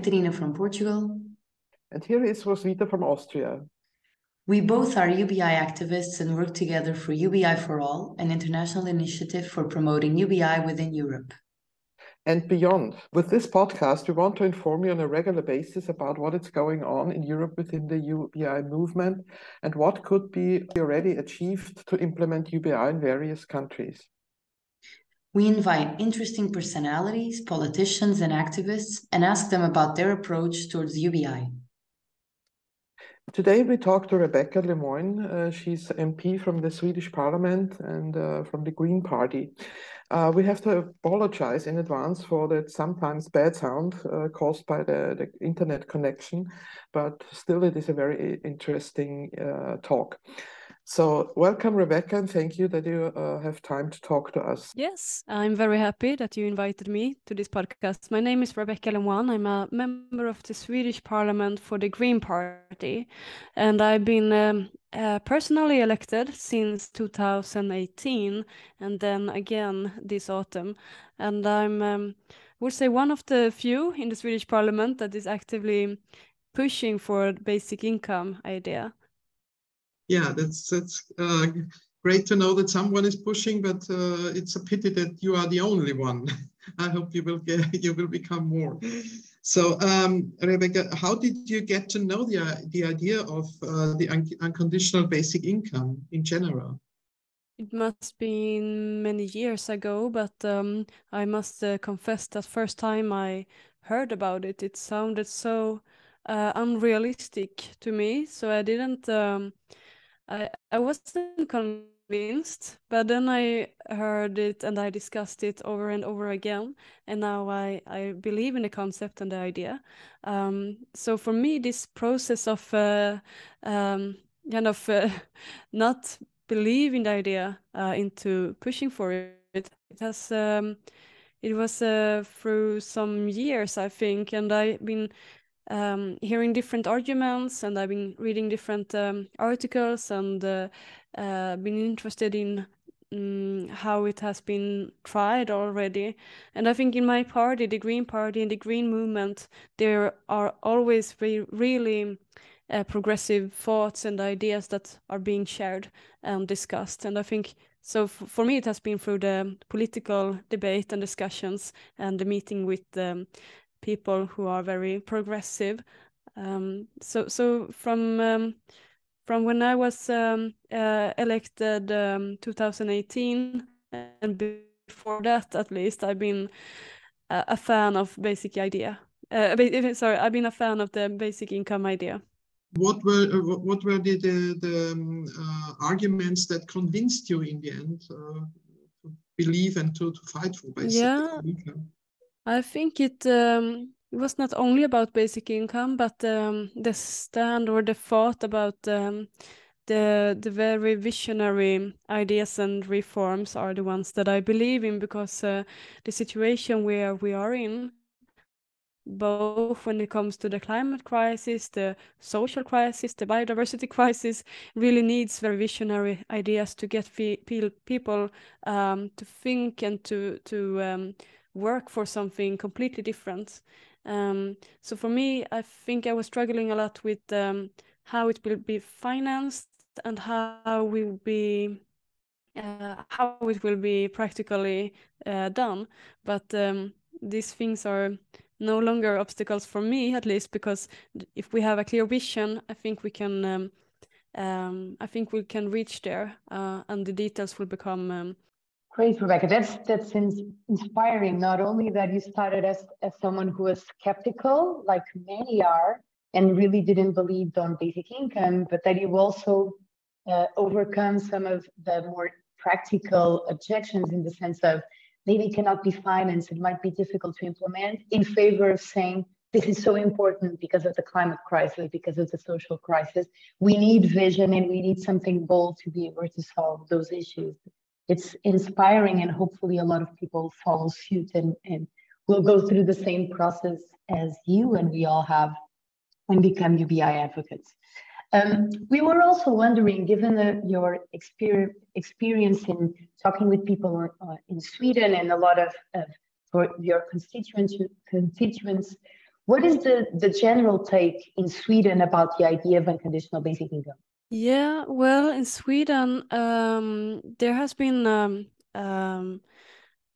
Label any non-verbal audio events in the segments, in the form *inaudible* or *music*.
Caterina from Portugal. And here is Roswitha from Austria. We both are UBI activists and work together for UBI for All, an international initiative for promoting UBI within Europe. And beyond. With this podcast, we want to inform you on a regular basis about what is going on in Europe within the UBI movement and what could be already achieved to implement UBI in various countries. We invite interesting personalities, politicians, and activists and ask them about their approach towards UBI. Today we talk to Rebecka Le Moine. Uh, she's MP from the Swedish Parliament and uh, from the Green Party. Uh, we have to apologize in advance for that sometimes bad sound uh, caused by the, the, internet connection, but still it is a very interesting uh, talk. So, welcome, Rebecka, and thank you that you uh, have time to talk to us. Yes, I'm very happy that you invited me to this podcast. My name is Rebecka Le Moine. I'm a member of the Swedish Parliament for the Green Party, and I've been um, uh, personally elected since 2018, and then again this autumn. And I'm, um, would say, one of the few in the Swedish Parliament that is actively pushing for basic income idea yeah, that's that's uh, great to know that someone is pushing, but uh, it's a pity that you are the only one. *laughs* I hope you will get *laughs* you will become more. So, um, Rebecka, how did you get to know the the idea of uh, the un unconditional basic income in general? It must be many years ago, but um, I must uh, confess that first time I heard about it, it sounded so uh, unrealistic to me. So I didn't um, I, I wasn't convinced, but then I heard it and I discussed it over and over again, and now I, I believe in the concept and the idea. Um, so for me, this process of uh, um, kind of uh, *laughs* not believing the idea uh, into pushing for it, it has um, it was uh, through some years, I think, and I've been um, hearing different arguments and I've been reading different um, articles and uh, uh, been interested in um, how it has been tried already. And I think in my party, the Green Party and the Green Movement, there are always re really uh, progressive thoughts and ideas that are being shared and discussed. And I think so for me, it has been through the political debate and discussions and the meeting with um, people who are very progressive. Um, so so from um, from when I was um, uh, elected um, 2018 and before that at least I've been a, a fan of basic idea. Uh, sorry, I've been a fan of the basic income idea. What were uh, what were the the, the um, uh, arguments that convinced you in the end uh, to believe and to, to fight for basic yeah. income? I think it um, it was not only about basic income, but um, the stand or the thought about um, the the very visionary ideas and reforms are the ones that I believe in because uh, the situation where we are in, both when it comes to the climate crisis, the social crisis, the biodiversity *laughs* crisis, really needs very visionary ideas to get people um, to think and to to um, work for something completely different. Um, so for me, I think I was struggling a lot with um, how it will be financed and how we will be uh, how it will be practically uh, done. But um, these things are no longer obstacles for me, at least, because if we have a clear vision, I think we can. Um, um, I think we can reach there, uh, and the details will become um, Great, Rebecka. That's that's inspiring. Not only that you started as, as someone who was skeptical, like many are, and really didn't believe on basic income, but that you also uh, overcome some of the more practical objections in the sense of maybe it cannot be financed, it might be difficult to implement, in favor of saying this is so important because of the climate crisis, because of the social crisis. We need vision and we need something bold to be able to solve those issues it's inspiring and hopefully a lot of people follow suit and, and will go through the same process as you and we all have and become UBI advocates. Um, we were also wondering, given the, your experience, experience in talking with people uh, in Sweden and a lot of, of for your constituents, constituents, What is the, the general take in Sweden about the idea of unconditional basic income? Yeah, well, in Sweden, um, there has been um, um,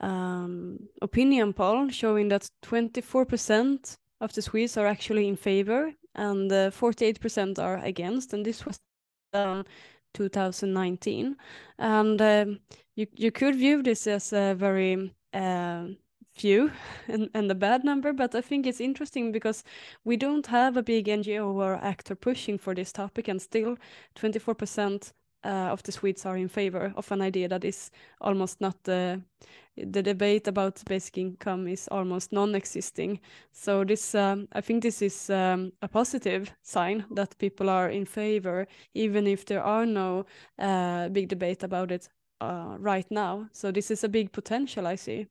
um, opinion poll showing that 24% of the Swedes are actually in favor and uh, 48% are against, and this was done 2019. And um, you you could view this as a very uh, few and, and a bad number, but I think it's interesting because we don't have a big NGO or actor pushing for this topic, and still 24% uh, of the Swedes are in favor of an idea that is almost not the the debate about basic income is almost non-existing. So this, um, I think, this is um, a positive sign that people are in favor, even if there are no uh, big debate about it uh, right now. So this is a big potential I see.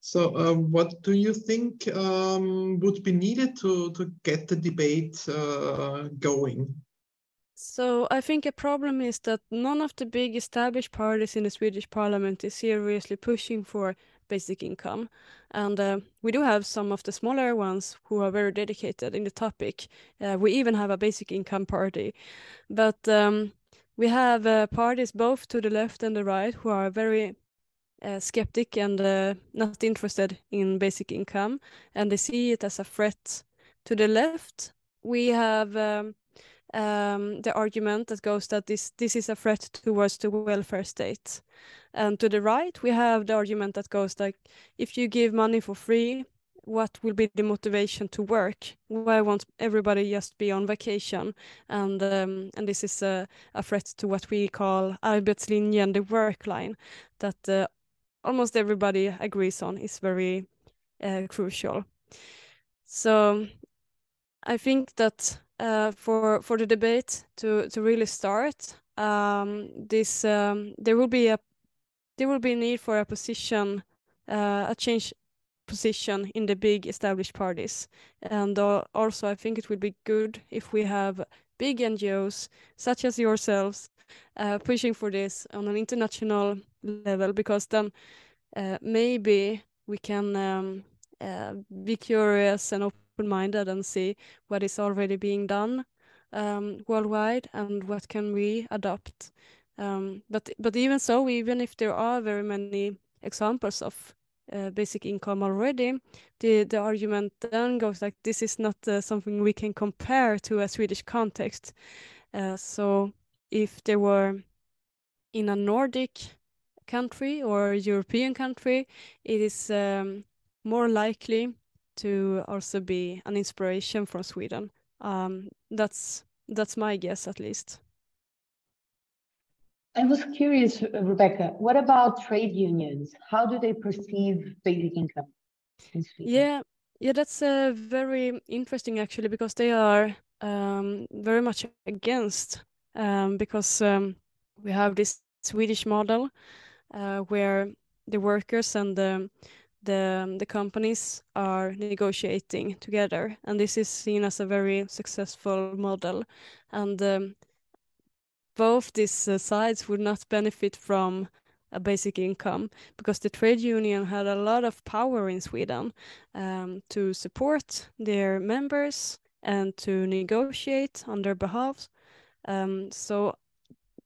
So, um, what do you think um, would be needed to to get the debate uh, going? So I think a problem is that none of the big established parties in the Swedish parliament is seriously pushing for basic income. And uh, we do have some of the smaller ones who are very dedicated in the topic. Uh, we even have a basic income party. But um, we have uh, parties both to the left and the right who are very uh, skeptic and uh, not interested in basic income, and they see it as a threat. To the left, we have um, um, the argument that goes that this this is a threat towards the welfare state, and to the right, we have the argument that goes like, if you give money for free, what will be the motivation to work? Why won't everybody just be on vacation? And um, and this is a, a threat to what we call arbetslinjen, the work line, that uh, almost everybody agrees on is very uh, crucial. So I think that uh, for for the debate to to really start, um, this um, there will be a there will be a need for a position, uh, a change position in the big established parties, and uh, also I think it would be good if we have big NGOs such as yourselves uh, pushing for this on an international level because then uh, maybe we can um, uh, be curious and open-minded and see what is already being done um, worldwide and what can we adopt. Um, but but even so, even if there are very many examples of uh, basic income already, the the argument then goes like this is not uh, something we can compare to a Swedish context. Uh, so if there were in a Nordic country or European country, it is um, more likely to also be an inspiration from Sweden. Um, that's that's my guess, at least. I was curious, Rebecka, what about trade unions? How do they perceive basic income in Yeah, yeah, that's uh, very interesting actually, because they are um, very much against, um, because um, we have this Swedish model uh, where the workers and the the the companies are negotiating together, and this is seen as a very successful model, and um, both these uh, sides would not benefit from a basic income because the trade union had a lot of power in Sweden um, to support their members and to negotiate on their behalf. Um, so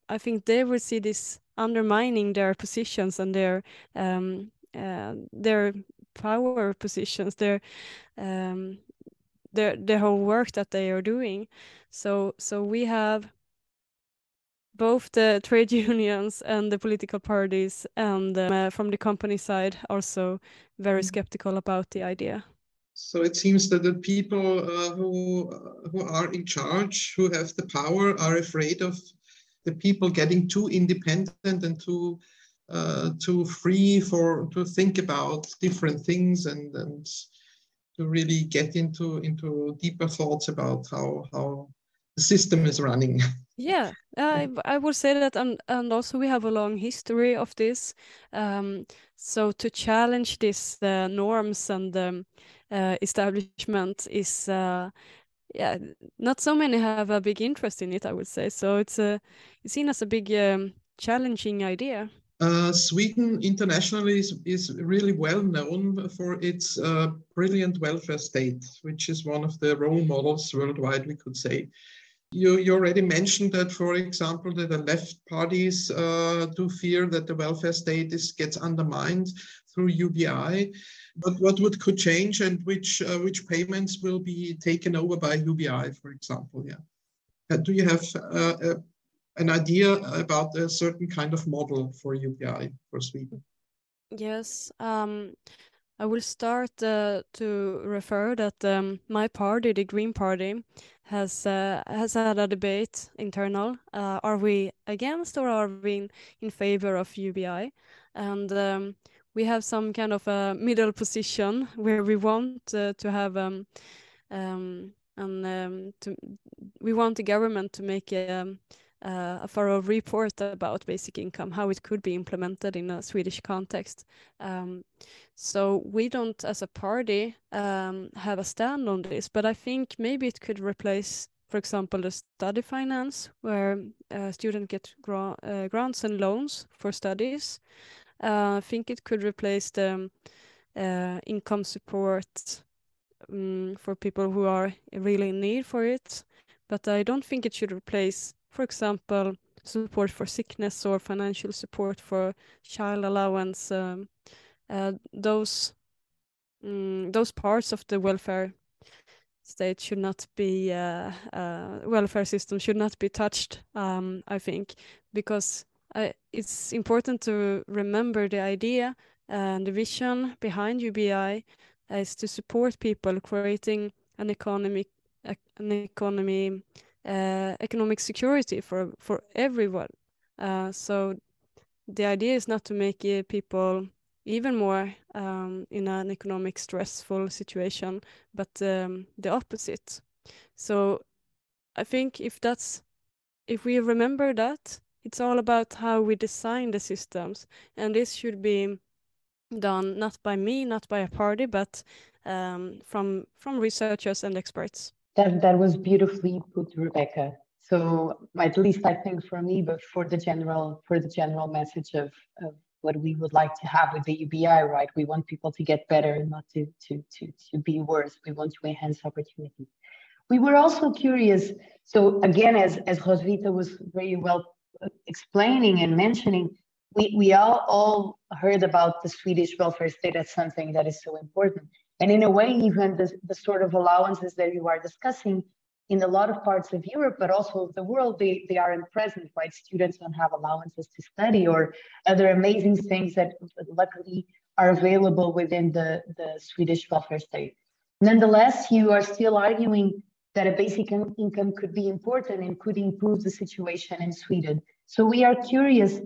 I think they will see this undermining their positions and their um, uh, their power positions, their um, their the whole work that they are doing. So so we have both the trade *laughs* unions and the political parties and uh, from the company side also very mm. skeptical about the idea. So it seems that the people uh, who who are in charge, who have the power, are afraid of the people getting too independent and too uh, too free for to think about different things and and to really get into into deeper thoughts about how how the system is running. *laughs* Yeah, I I would say that, and and also we have a long history of this. Um, so to challenge these uh, norms and um, uh, establishment is uh, yeah, not so many have a big interest in it. I would say so. It's a it's seen as a big um, challenging idea. Uh, Sweden internationally is, is, really well known for its uh, brilliant welfare state, which is one of the role models worldwide, we could say. You, you already mentioned that, for example, that the left parties uh, do fear that the welfare state is, gets undermined through UBI. But what would could change and which uh, which payments will be taken over by UBI, for example? Yeah. Uh, do you have uh, an idea about a certain kind of model for UBI for Sweden? Yes, um, I will start uh, to refer that um, my party, the Green Party, has uh, has had a debate internal. Uh, are we against or are we in, in favor of UBI? And um, we have some kind of a middle position where we want uh, to have um, um, and um, to we want the government to make a, um, uh, a thorough report about basic income, how it could be implemented in a Swedish context. Um, so we don't, as a party, um, have a stand on this, but I think maybe it could replace, for example, the study finance, where uh, students get gra uh, grants and loans for studies. Uh, I think it could replace the uh, income support um, for people who are really in need for it. But I don't think it should replace, for example, support for sickness or financial support for child allowance. Um, uh, those um, those parts of the welfare state should not be uh, uh, welfare system should not be touched. Um, I think because uh, it's important to remember the idea and the vision behind UBI is to support people creating an economic an economy uh, economic security for for everyone. Uh, so the idea is not to make uh, people even more um, in an economic stressful situation, but um, the opposite. So I think if that's if we remember that it's all about how we design the systems, and this should be done not by me, not by a party, but um, from from researchers and experts. That that was beautifully put, Rebecka. So at least I think for me, but for the general for the general message of, of what we would like to have with the UBI, right? We want people to get better not to to to to be worse. We want to enhance opportunities. We were also curious. So again, as as Roswitha was very well explaining and mentioning, we, we all, all heard about the Swedish welfare state as something that is so important. And in a way, even the, the sort of allowances that you are discussing in a lot of parts of Europe, but also the world, they, they aren't present, right? Students don't have allowances to study or other amazing things that luckily are available within the, the Swedish welfare state. Nonetheless, you are still arguing that a basic in income could be important and could improve the situation in Sweden. So we are curious,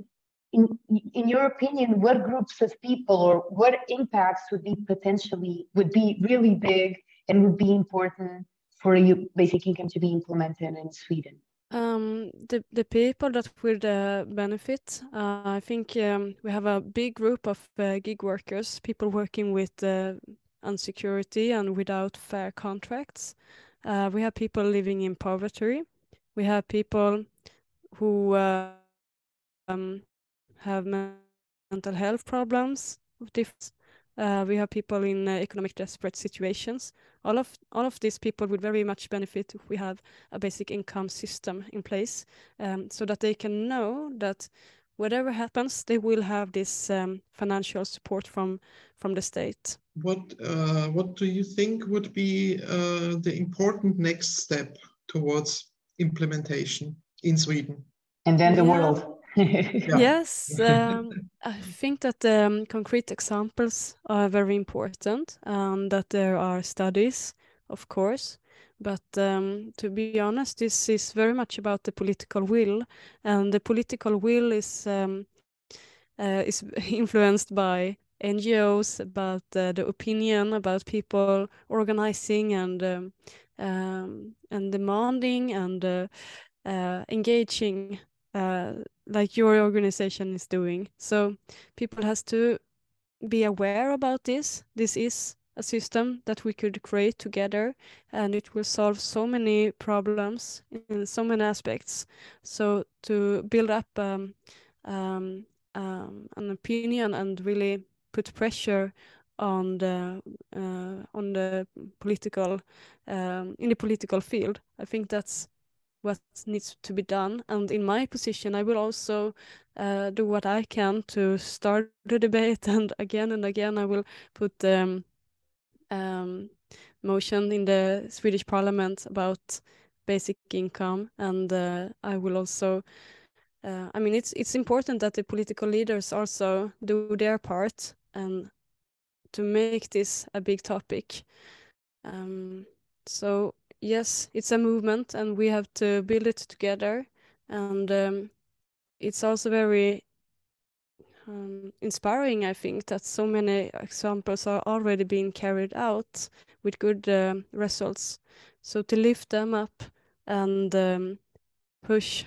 in, in your opinion, what groups of people or what impacts would be potentially, would be really big and would be important for a basic income to be implemented in Sweden? Um, the the people that would uh, benefit, uh, I think um, we have a big group of uh, gig workers, people working with uh, unsecurity and without fair contracts. Uh, we have people living in poverty. We have people who uh, um, have mental health problems of different. Uh, we have people in uh, economic desperate situations. All of all of these people would very much benefit if we have a basic income system in place, um, so that they can know that whatever happens, they will have this um, financial support from from the state. What uh, what do you think would be uh, the important next step towards implementation in Sweden? And then the yeah. world. *laughs* yeah. Yes, *laughs* um, I think that um, concrete examples are very important, and that there are studies, of course, but um, to be honest, this is very much about the political will, and the political will is um, uh, is *laughs* influenced by NGOs, about uh, the opinion, about people organizing and um, um, and demanding and uh, uh engaging, uh, like your organization is doing. So people has to be aware about this. This is a system that we could create together and it will solve so many problems in so many aspects so to build up um, um, um, an opinion and really put pressure on the uh, on the political um, in the political field. I think that's what needs to be done. And in my position, I will also uh, do what I can to start the debate. *laughs* And again and again, I will put um, um, motion in the Swedish Parliament about basic income, and uh, I will also. Uh, I mean, it's it's important that the political leaders also do their part and to make this a big topic. Um, so yes, it's a movement, and we have to build it together. And um, it's also very um, inspiring, I think, that so many examples are already being carried out with good uh, results. So to lift them up and um, push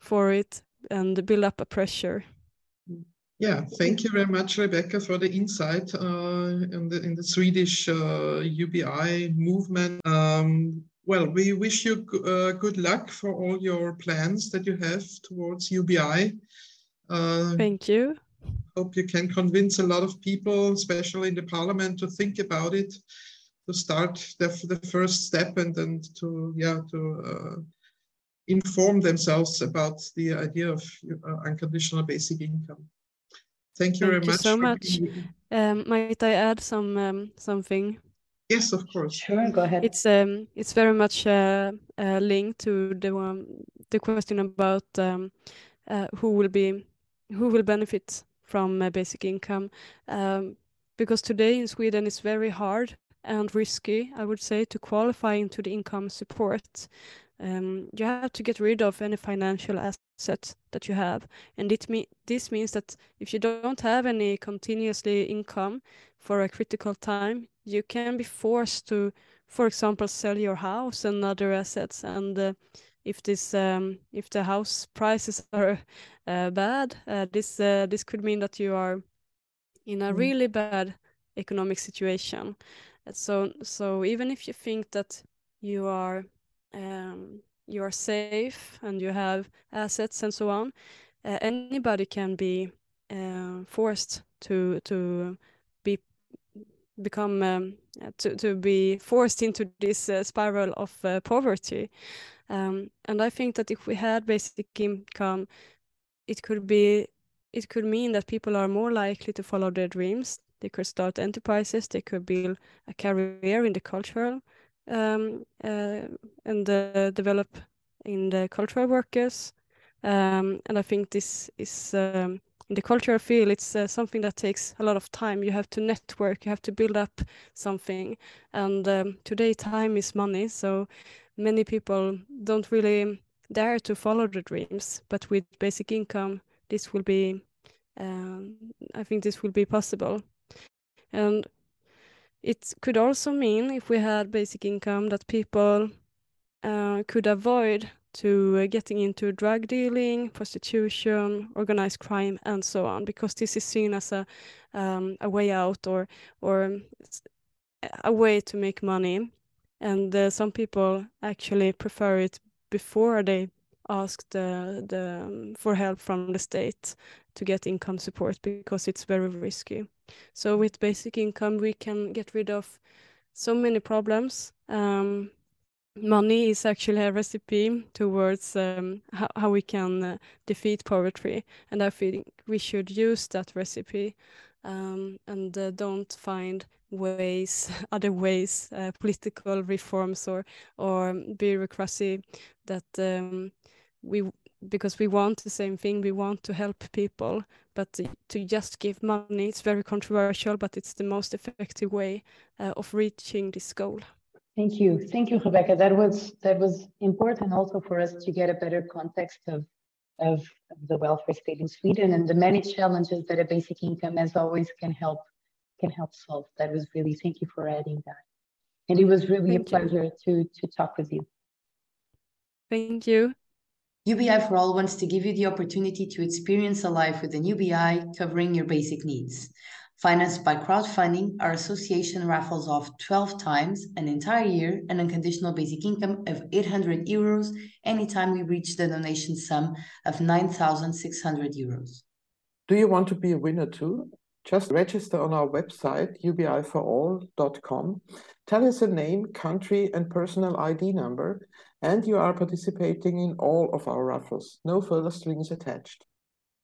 for it and build up a pressure. Yeah, thank you very much, Rebecka, for the insight uh, in, the, in the Swedish uh, UBI movement. Um, well, we wish you uh, good luck for all your plans that you have towards UBI. Uh, thank you. Hope you can convince a lot of people, especially in the parliament, to think about it, to start the, the first step and then to, yeah, to uh, inform themselves about the idea of uh, unconditional basic income. Thank you Thank very you much. so much. Um, might I add some um, something? Yes, of course. Sure, go ahead. It's um, it's very much uh, uh, linked to the one, the question about um, uh, who will be, who will benefit from uh, basic income, um, because today in Sweden it's very hard and risky, I would say, to qualify into the income support. Um, you have to get rid of any financial asset that you have, and it me this means that if you don't have any continuously income for a critical time, you can be forced to, for example, sell your house and other assets. And uh, if this, um, if the house prices *laughs* are uh, bad, uh, this uh, this could mean that you are in a mm. really bad economic situation. So so even if you think that you are um, you are safe and you have assets and so on, uh, anybody can be uh, forced to to be become um, to to be forced into this uh, spiral of uh, poverty. Um, and I think that if we had basic income, it could be it could mean that people are more likely to follow their dreams. They could start enterprises. They could build a career in the cultural um, uh, and uh, develop in the cultural workers. Um, and I think this is um, in the cultural field, it's uh, something that takes a lot of time. You have to network, you have to build up something. And um, today, time is money. So many people don't really dare to follow the dreams. But with basic income, this will be, um, I think this will be possible. And it could also mean, if we had basic income, that people uh, could avoid to uh, getting into drug dealing, prostitution, organized crime, and so on, because this is seen as a um, a way out or or a way to make money, and uh, some people actually prefer it before they ask the the um, for help from the state to get income support because it's very risky. So with basic income, we can get rid of so many problems. Um, money is actually a recipe towards um, how, how we can uh, defeat poverty, and I think we should use that recipe um, and uh, don't find ways, *laughs* other ways, uh, political reforms or or bureaucracy that um, we because we want the same thing. We want to help people, but to just give money, it's very controversial, but it's the most effective way uh, of reaching this goal. Thank you. Thank you, Rebecka. That was that was important also for us to get a better context of, of, the welfare state in Sweden and the many challenges that a basic income as always can help can help solve. That was really thank you for adding that. And it was really thank a pleasure you. to to talk with you. Thank you. UBI for All wants to give you the opportunity to experience a life with an UBI covering your basic needs. Financed by crowdfunding, our association raffles off 12 times an entire year an unconditional basic income of 800 euros anytime we reach the donation sum of 9,600 euros. Do you want to be a winner too? Just register on our website, ubiforall.com. Tell us a name, country, and personal ID number, and you are participating in all of our raffles. No further strings attached.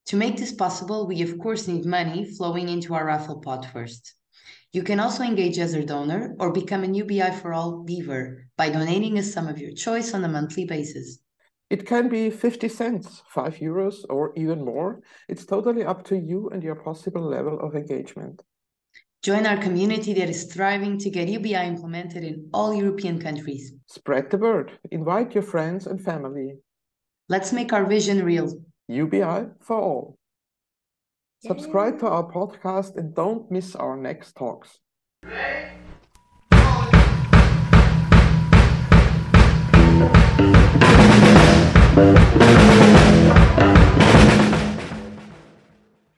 To make this possible, we of course need money flowing into our raffle pot first. You can also engage as a donor or become a UBI for All beaver by donating a sum of your choice on a monthly basis. It can be 50 cents, 5 euros, or even more. It's totally up to you and your possible level of engagement. Join our community that is striving to get UBI implemented in all European countries. Spread the word. Invite your friends and family. Let's make our vision real. UBI for all. Subscribe to our podcast and don't miss our next talks.